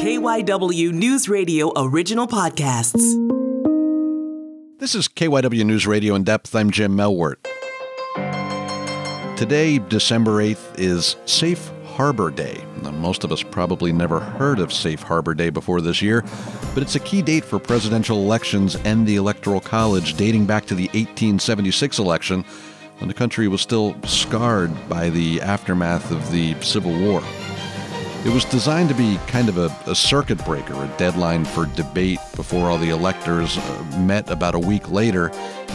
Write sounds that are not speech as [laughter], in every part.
KYW News Radio original podcasts. This is KYW News Radio in depth. I'm Jim Melwert. Today, December 8th, is Safe Harbor Day. Now, most of us probably never heard of Safe Harbor Day before this year, but it's a key date for presidential elections and the Electoral College dating back to the 1876 election when the country was still scarred by the aftermath of the Civil War. It was designed to be kind of a, a, circuit breaker, a deadline for debate before all the electors uh, met about a week later.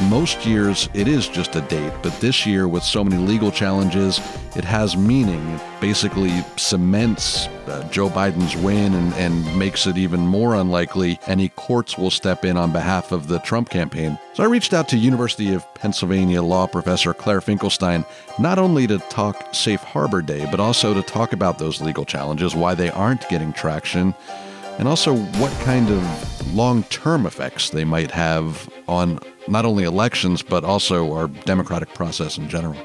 Most years it is just a date, but this year, with so many legal challenges, it has meaning. It basically cements uh, Joe Biden's win and, and makes it even more unlikely any courts will step in on behalf of the Trump campaign. So I reached out to University of Pennsylvania law professor Claire Finkelstein not only to talk Safe Harbor Day, but also to talk about those legal challenges, why they aren't getting traction, and also what kind of long term effects they might have on not only elections, but also our democratic process in general.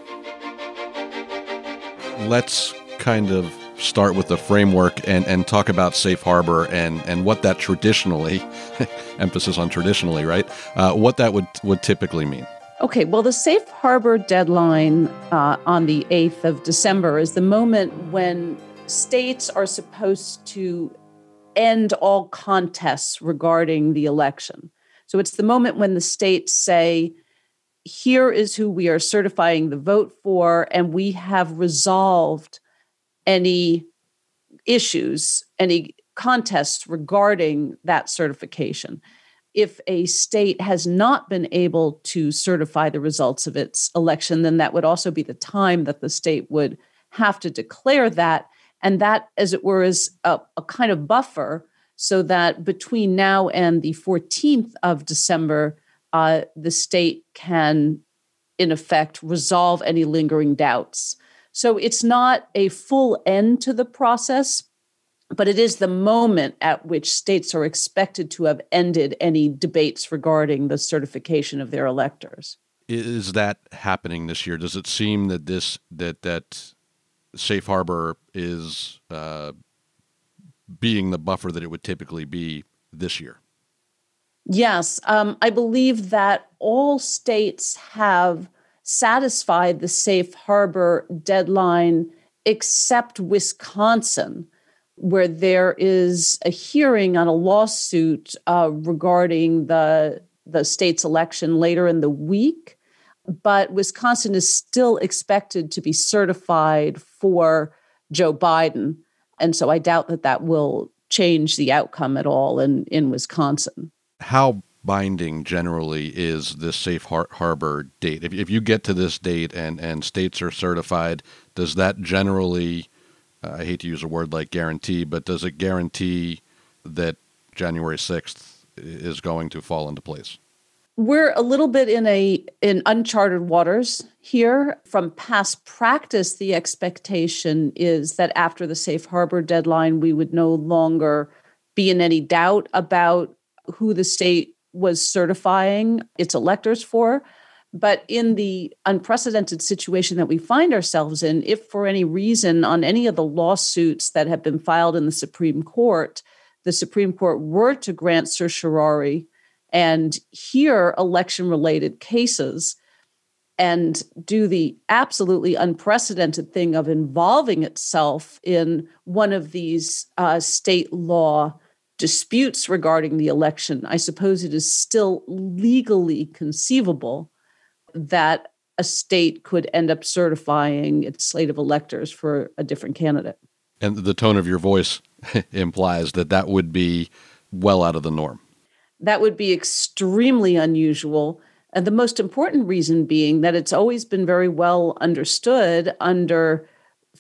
Let's kind of start with the framework and, and talk about safe harbor and, and what that traditionally, [laughs] emphasis on traditionally, right? Uh, what that would, would typically mean. Okay, well, the safe harbor deadline uh, on the 8th of December is the moment when states are supposed to end all contests regarding the election. So it's the moment when the states say, here is who we are certifying the vote for, and we have resolved any issues, any contests regarding that certification. If a state has not been able to certify the results of its election, then that would also be the time that the state would have to declare that. And that, as it were, is a, a kind of buffer so that between now and the 14th of December, uh, the state can, in effect, resolve any lingering doubts. So it's not a full end to the process, but it is the moment at which states are expected to have ended any debates regarding the certification of their electors. Is that happening this year? Does it seem that this that that safe harbor is uh, being the buffer that it would typically be this year? Yes, um, I believe that all states have satisfied the safe harbor deadline except Wisconsin, where there is a hearing on a lawsuit uh, regarding the the state's election later in the week. But Wisconsin is still expected to be certified for Joe Biden. And so I doubt that that will change the outcome at all in, in Wisconsin. How binding generally is this safe har- harbor date? If, if you get to this date and, and states are certified, does that generally, uh, I hate to use a word like guarantee, but does it guarantee that January 6th is going to fall into place? We're a little bit in a in uncharted waters here. From past practice, the expectation is that after the safe harbor deadline, we would no longer be in any doubt about who the state was certifying its electors for. But in the unprecedented situation that we find ourselves in, if for any reason on any of the lawsuits that have been filed in the Supreme Court, the Supreme Court were to grant certiorari and hear election related cases and do the absolutely unprecedented thing of involving itself in one of these uh, state law disputes regarding the election, I suppose it is still legally conceivable that a state could end up certifying its slate of electors for a different candidate. And the tone of your voice [laughs] implies that that would be well out of the norm. That would be extremely unusual. And the most important reason being that it's always been very well understood under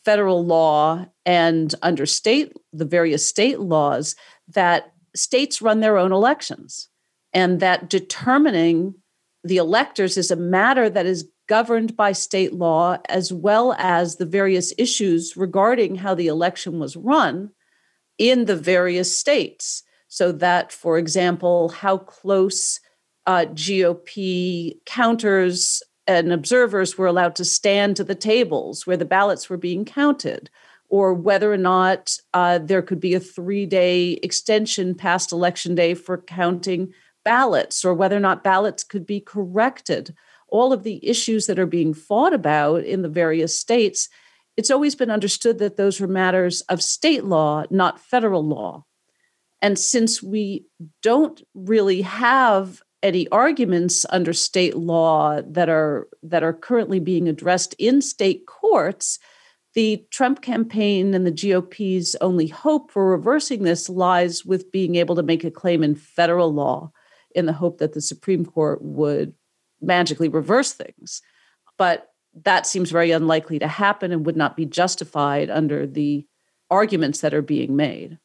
federal law and under state the various state laws that states run their own elections and that determining the electors is a matter that is governed by state law as well as the various issues regarding how the election was run in the various states. So, that, for example, how close uh, GOP counters and observers were allowed to stand to the tables where the ballots were being counted, or whether or not uh, there could be a three day extension past election day for counting ballots, or whether or not ballots could be corrected. All of the issues that are being fought about in the various states, it's always been understood that those were matters of state law, not federal law. And since we don't really have any arguments under state law that are that are currently being addressed in state courts, the Trump campaign and the GOP's only hope for reversing this lies with being able to make a claim in federal law in the hope that the Supreme Court would magically reverse things. But that seems very unlikely to happen and would not be justified under the arguments that are being made.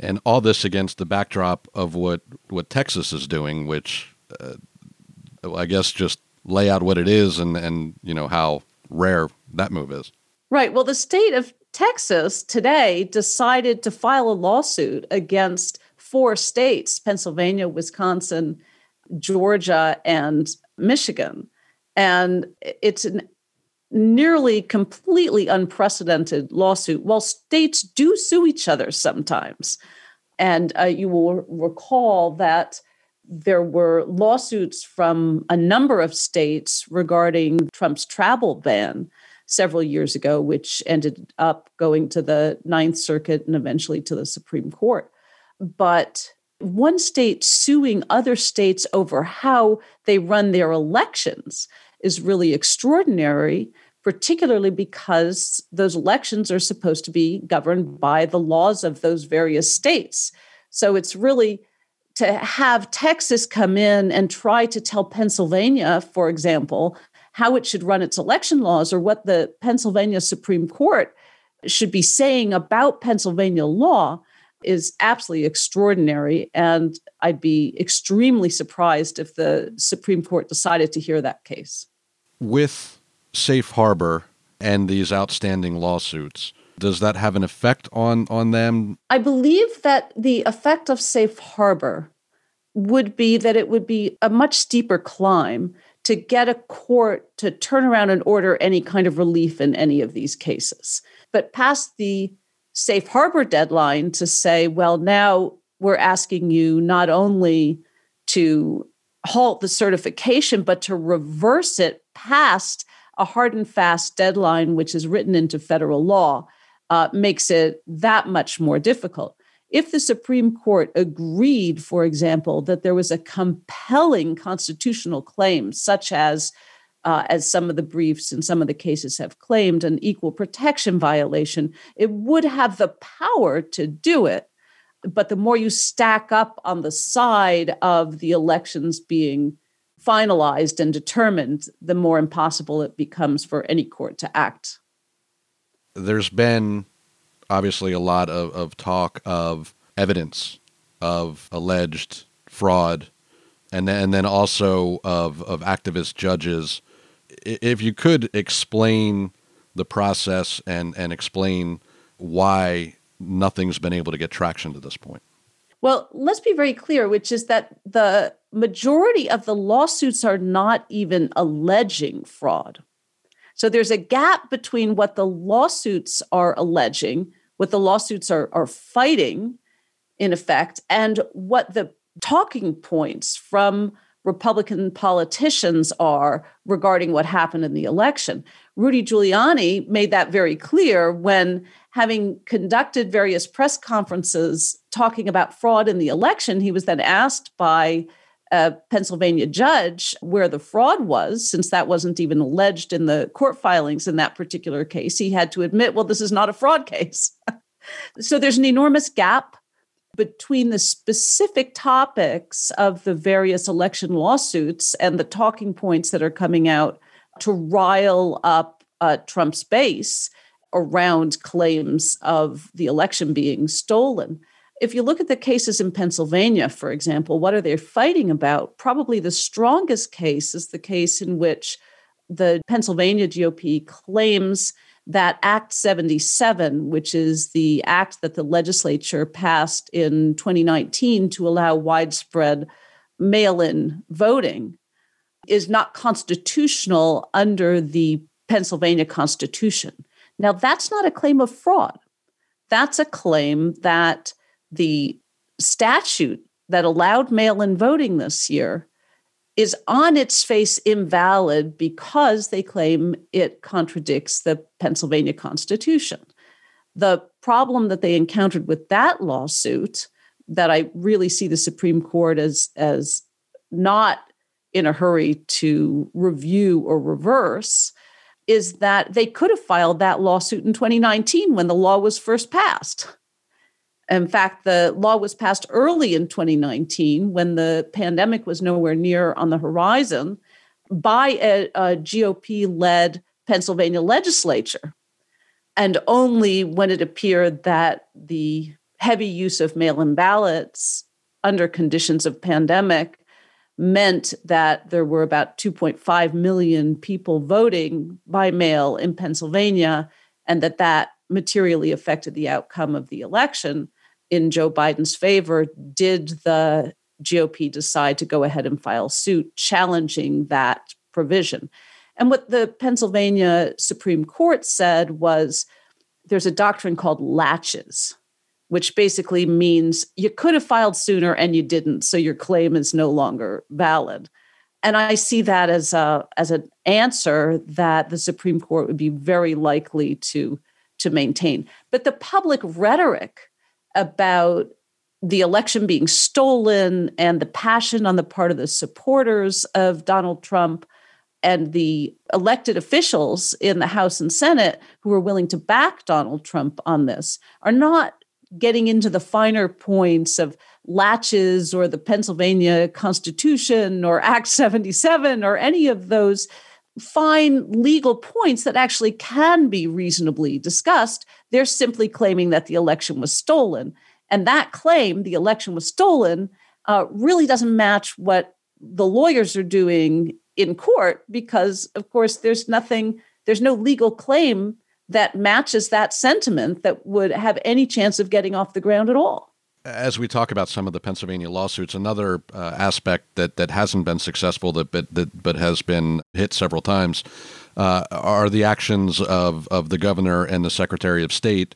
And all this against the backdrop of what, what Texas is doing, which uh, I guess just lay out what it is and, and you know how rare that move is. Right. Well, the state of Texas today decided to file a lawsuit against four states Pennsylvania, Wisconsin, Georgia, and Michigan. And it's an nearly completely unprecedented lawsuit. While states do sue each other sometimes, and uh, you will recall that there were lawsuits from a number of states regarding Trump's travel ban several years ago, which ended up going to the Ninth Circuit and eventually to the Supreme Court. But one state suing other states over how they run their elections is really extraordinary, particularly because those elections are supposed to be governed by the laws of those various states. So it's really to have Texas come in and try to tell Pennsylvania, for example, how it should run its election laws or what the Pennsylvania Supreme Court should be saying about Pennsylvania law is absolutely extraordinary. And I'd be extremely surprised if the Supreme Court decided to hear that case. With Safe Harbor and these outstanding lawsuits, does that have an effect on, on them? I believe that the effect of Safe Harbor would be that it would be a much steeper climb to get a court to turn around and order any kind of relief in any of these cases. But past the safe harbor deadline to say, well, now we're asking you not only to halt the certification, but to reverse it past a hard and fast deadline, which is written into federal law, uh, makes it that much more difficult. If the Supreme Court agreed, for example, that there was a compelling constitutional claim, such as uh, as some of the briefs and some of the cases have claimed, an equal protection violation, it would have the power to do it. But the more you stack up on the side of the elections being finalized and determined, the more impossible it becomes for any court to act. There's been obviously a lot of, of talk of evidence of alleged fraud and then, and then also of, of activist judges. If you could explain the process and, and explain why nothing's been able to get traction to this point. Well, let's be very clear, which is that the majority of the lawsuits are not even alleging fraud. So there's a gap between what the lawsuits are alleging what the lawsuits are, are fighting, in effect, and what the talking points from Republican politicians are regarding what happened in the election. Rudy Giuliani made that very clear when, having conducted various press conferences talking about fraud in the election, he was then asked by a Pennsylvania judge where the fraud was, since that wasn't even alleged in the court filings in that particular case. He had to admit, well, this is not a fraud case. [laughs] so there's an enormous gap between the specific topics of the various election lawsuits and the talking points that are coming out to rile up uh, Trump's base around claims of the election being stolen. If you look at the cases in Pennsylvania, for example, what are they fighting about? Probably the strongest case is the case in which the Pennsylvania GOP claims that Act 77, which is the act that the legislature passed in 2019 to allow widespread mail in voting, is not constitutional under the Pennsylvania Constitution. Now, that's not a claim of fraud. that's a claim that the statute that allowed mail in voting this year is on its face invalid because they claim it contradicts the Pennsylvania Constitution. The problem that they encountered with that lawsuit, that I really see the Supreme Court as, as not in a hurry to review or reverse, is that they could have filed that lawsuit in 2019 when the law was first passed. In fact, the law was passed early in 2019 when the pandemic was nowhere near on the horizon by a, a GOP led Pennsylvania legislature. And only when it appeared that the heavy use of mail in ballots under conditions of pandemic meant that there were about 2.5 million people voting by mail in Pennsylvania, and that that materially affected the outcome of the election in Joe Biden's favor, did the GOP decide to go ahead and file suit challenging that provision. And what the Pennsylvania Supreme Court said was there's a doctrine called laches, which basically means you could have filed sooner and you didn't, so your claim is no longer valid. And I see that as a as an answer that the Supreme Court would be very likely to to maintain. But the public rhetoric about the election being stolen and the passion on the part of the supporters of Donald Trump and the elected officials in the House and Senate who are willing to back Donald Trump on this are not getting into the finer points of laches or the Pennsylvania Constitution or Act 77 or any of those fine legal points that actually can be reasonably discussed. They're simply claiming that the election was stolen. And that claim, the election was stolen, uh, really doesn't match what the lawyers are doing in court because, of course, there's nothing, there's no legal claim that matches that sentiment that would have any chance of getting off the ground at all. As we talk about some of the Pennsylvania lawsuits, another uh, aspect that, that hasn't been successful that but that but has been hit several times uh, are the actions of, of the governor and the secretary of state,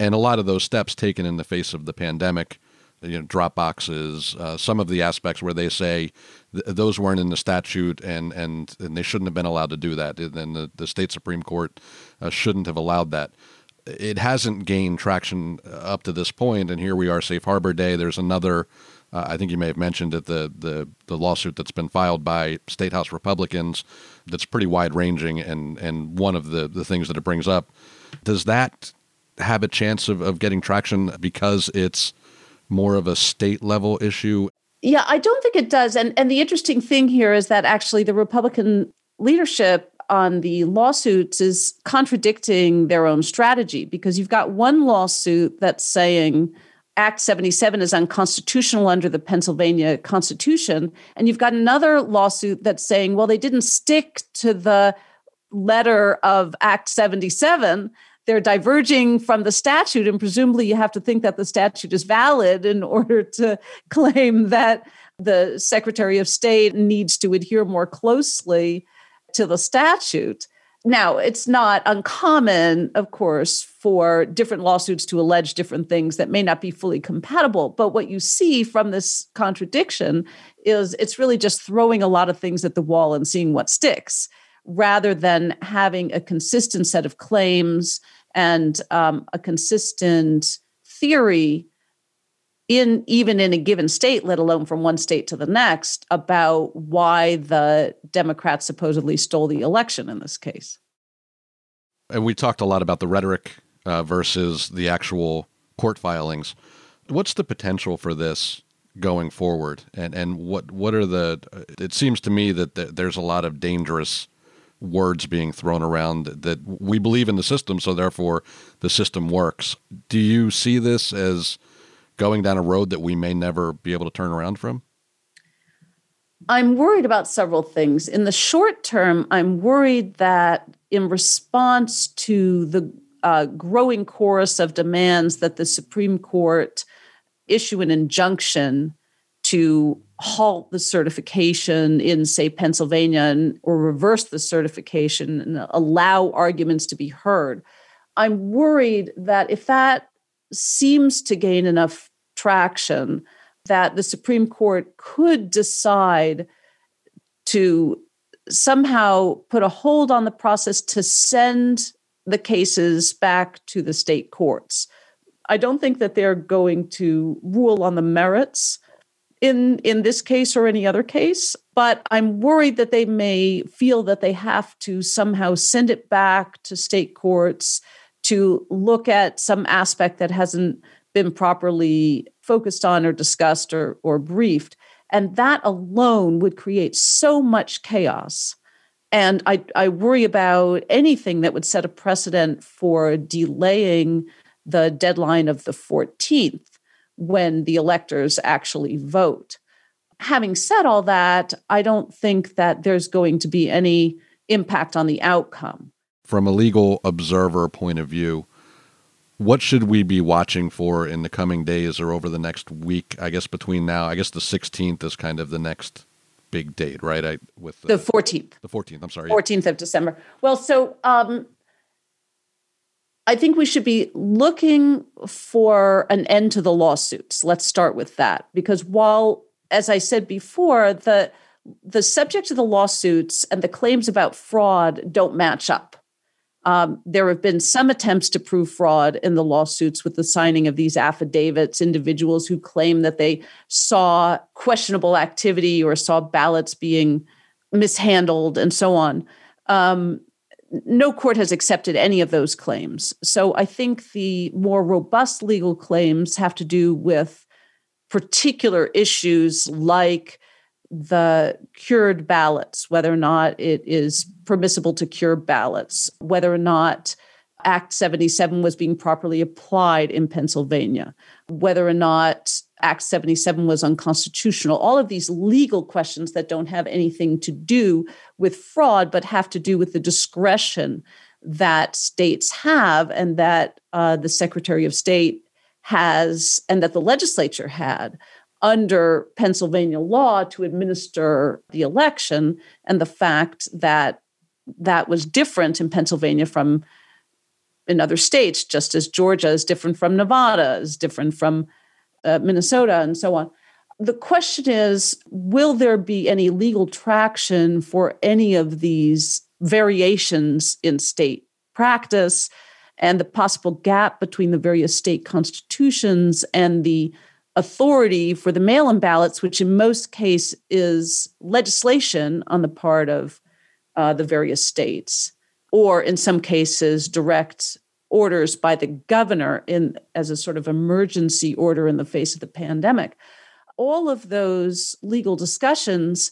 and a lot of those steps taken in the face of the pandemic. You know, drop boxes, uh, some of the aspects where they say th- those weren't in the statute and, and, and they shouldn't have been allowed to do that. And the, the state Supreme Court uh, shouldn't have allowed that it hasn't gained traction uh, up to this point, and here we are, Safe Harbor Day. There's another. Uh, I think you may have mentioned it, the, the the lawsuit that's been filed by state house Republicans, that's pretty wide ranging, and and one of the the things that it brings up, does that have a chance of, of getting traction because it's more of a state level issue? Yeah, I don't think it does. And and the interesting thing here is that actually the Republican leadership on the lawsuits is contradicting their own strategy because you've got one lawsuit that's saying Act 77 is unconstitutional under the Pennsylvania Constitution. And you've got another lawsuit that's saying, well, they didn't stick to the letter of Act 77. They're diverging from the statute. And presumably, you have to think that the statute is valid in [laughs] order to claim that the Secretary of State needs to adhere more closely to the statute. Now, it's not uncommon, of course, for different lawsuits to allege different things that may not be fully compatible. But what you see from this contradiction is it's really just throwing a lot of things at the wall and seeing what sticks rather than having a consistent set of claims and um, a consistent theory in even in a given state, let alone from one state to the next, about why the Democrats supposedly stole the election in this case. And we talked a lot about the rhetoric uh, versus the actual court filings. What's the potential for this going forward? And and what what are the? It seems to me that there's a lot of dangerous words being thrown around that we believe in the system, so therefore the system works. Do you see this as going down a road that we may never be able to turn around from? I'm worried about several things. In the short term, I'm worried that in response to the uh, growing chorus of demands that the Supreme Court issue an injunction to halt the certification in, say, Pennsylvania and, or reverse the certification and allow arguments to be heard. I'm worried that if that seems to gain enough traction that the Supreme Court could decide to somehow put a hold on the process to send the cases back to the state courts. I don't think that they're going to rule on the merits in in this case or any other case but i'm worried that they may feel that they have to somehow send it back to state courts to look at some aspect that hasn't been properly focused on or discussed or, or briefed and that alone would create so much chaos and I, I worry about anything that would set a precedent for delaying the deadline of the 14th when the electors actually vote. Having said all that, I don't think that there's going to be any impact on the outcome. From a legal observer point of view, what should we be watching for in the coming days or over the next week? I guess between now, I guess the 16th is kind of the next big date, right? I with the, the 14th. The 14th. I'm sorry. 14th of December. Well, so um, I think we should be looking for an end to the lawsuits. Let's start with that because while as I said before, the the subject of the lawsuits and the claims about fraud don't match up. Um, there have been some attempts to prove fraud in the lawsuits with the signing of these affidavits, individuals who claim that they saw questionable activity or saw ballots being mishandled and so on. Um, no court has accepted any of those claims. So I think the more robust legal claims have to do with particular issues like the cured ballots, whether or not it is permissible to cure ballots, whether or not Act 77 was being properly applied in Pennsylvania, whether or not Act 77 was unconstitutional. All of these legal questions that don't have anything to do with fraud, but have to do with the discretion that states have and that uh, the Secretary of State has and that the legislature had under Pennsylvania law to administer the election, and the fact that that was different in Pennsylvania from in other states, just as Georgia is different from Nevada, is different from uh, Minnesota, and so on. The question is will there be any legal traction for any of these variations in state practice and the possible gap between the various state constitutions and the authority for the mail in ballots, which in most cases is legislation on the part of uh, the various states, or in some cases, direct orders by the governor in as a sort of emergency order in the face of the pandemic. All of those legal discussions,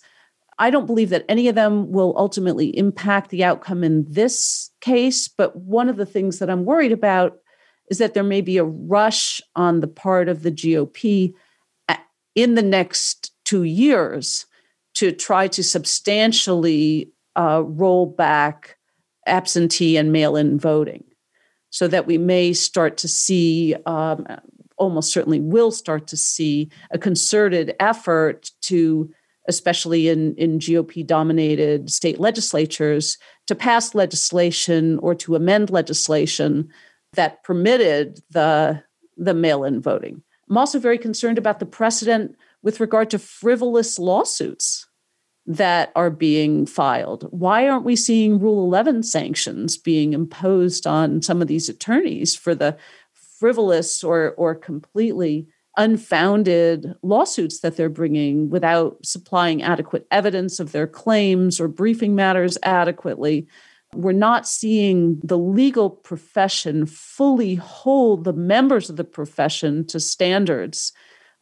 I don't believe that any of them will ultimately impact the outcome in this case. But one of the things that I'm worried about is that there may be a rush on the part of the GOP in the next two years to try to substantially uh, roll back absentee and mail in voting so that we may start to see, um, almost certainly will start to see, a concerted effort to, especially in, in GOP dominated state legislatures, to pass legislation or to amend legislation that permitted the, the mail in voting. I'm also very concerned about the precedent with regard to frivolous lawsuits that are being filed. Why aren't we seeing Rule 11 sanctions being imposed on some of these attorneys for the frivolous or, or completely unfounded lawsuits that they're bringing without supplying adequate evidence of their claims or briefing matters adequately? We're not seeing the legal profession fully hold the members of the profession to standards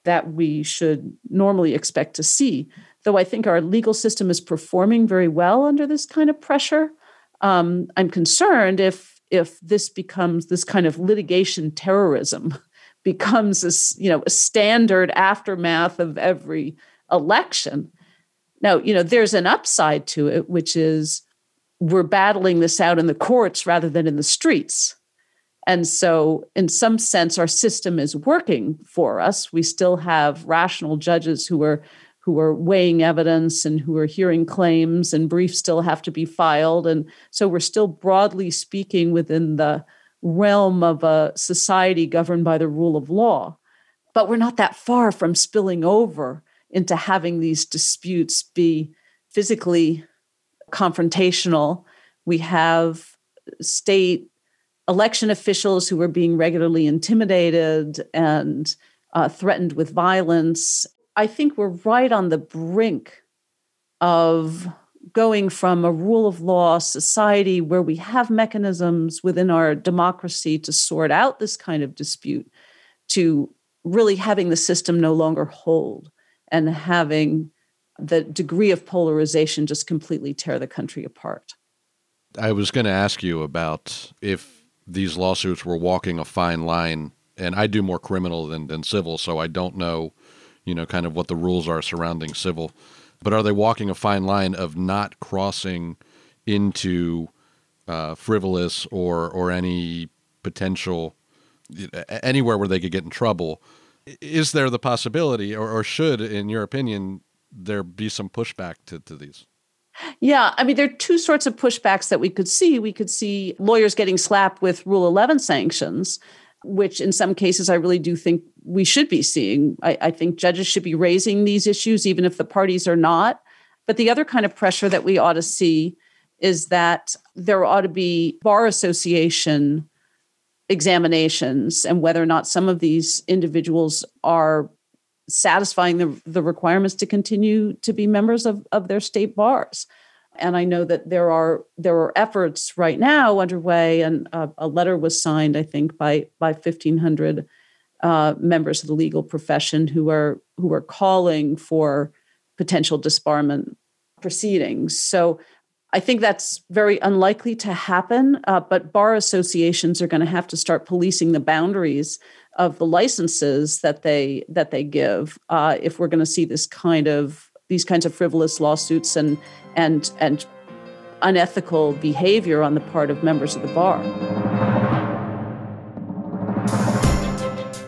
that we should normally expect to see though I think our legal system is performing very well under this kind of pressure, um, I'm concerned if if this becomes this kind of litigation terrorism [laughs] becomes a, you know a standard aftermath of every election. Now, you know, there's an upside to it, which is we're battling this out in the courts rather than in the streets. And so, in some sense, our system is working for us. We still have rational judges who are who are weighing evidence and who are hearing claims and briefs still have to be filed and so we're still broadly speaking within the realm of a society governed by the rule of law. But we're not that far from spilling over into having these disputes be physically confrontational. We have state election officials who are being regularly intimidated and uh, threatened with violence. I think we're right on the brink of going from a rule of law society where we have mechanisms within our democracy to sort out this kind of dispute to really having the system no longer hold and having the degree of polarization just completely tear the country apart. I was going to ask you about if these lawsuits were walking a fine line, and I do more criminal than, than civil, so I don't know, you know, kind of what the rules are surrounding civil. But are they walking a fine line of not crossing into uh, frivolous or or any potential anywhere where they could get in trouble? Is there the possibility, or, or should, in your opinion, there be some pushback to, to these? Yeah, I mean, there are two sorts of pushbacks that we could see. We could see lawyers getting slapped with Rule 11 sanctions, which in some cases I really do think we should be seeing. I, I, think judges should be raising these issues, even if the parties are not. But the other kind of pressure that we ought to see is that there ought to be bar association examinations and whether or not some of these individuals are satisfying the, the requirements to continue to be members of, of their state bars. And I know that there are there are efforts right now underway, and a, letter was signed, I think, by by fifteen hundred uh, members of the legal profession who are who are calling for potential disbarment proceedings. So I think that's very unlikely to happen, uh, but bar associations are going to have to start policing the boundaries of the licenses that they that they give uh, if we're going to see this kind of these kinds of frivolous lawsuits and and and unethical behavior on the part of members of the bar.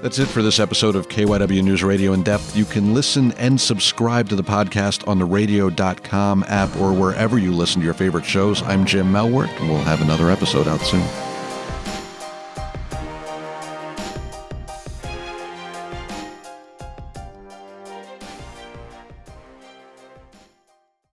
That's it for this episode of KYW News Radio in Depth. You can listen and subscribe to the podcast on the radio.com app or wherever you listen to your favorite shows. I'm Jim Melwert, and we'll have another episode out soon.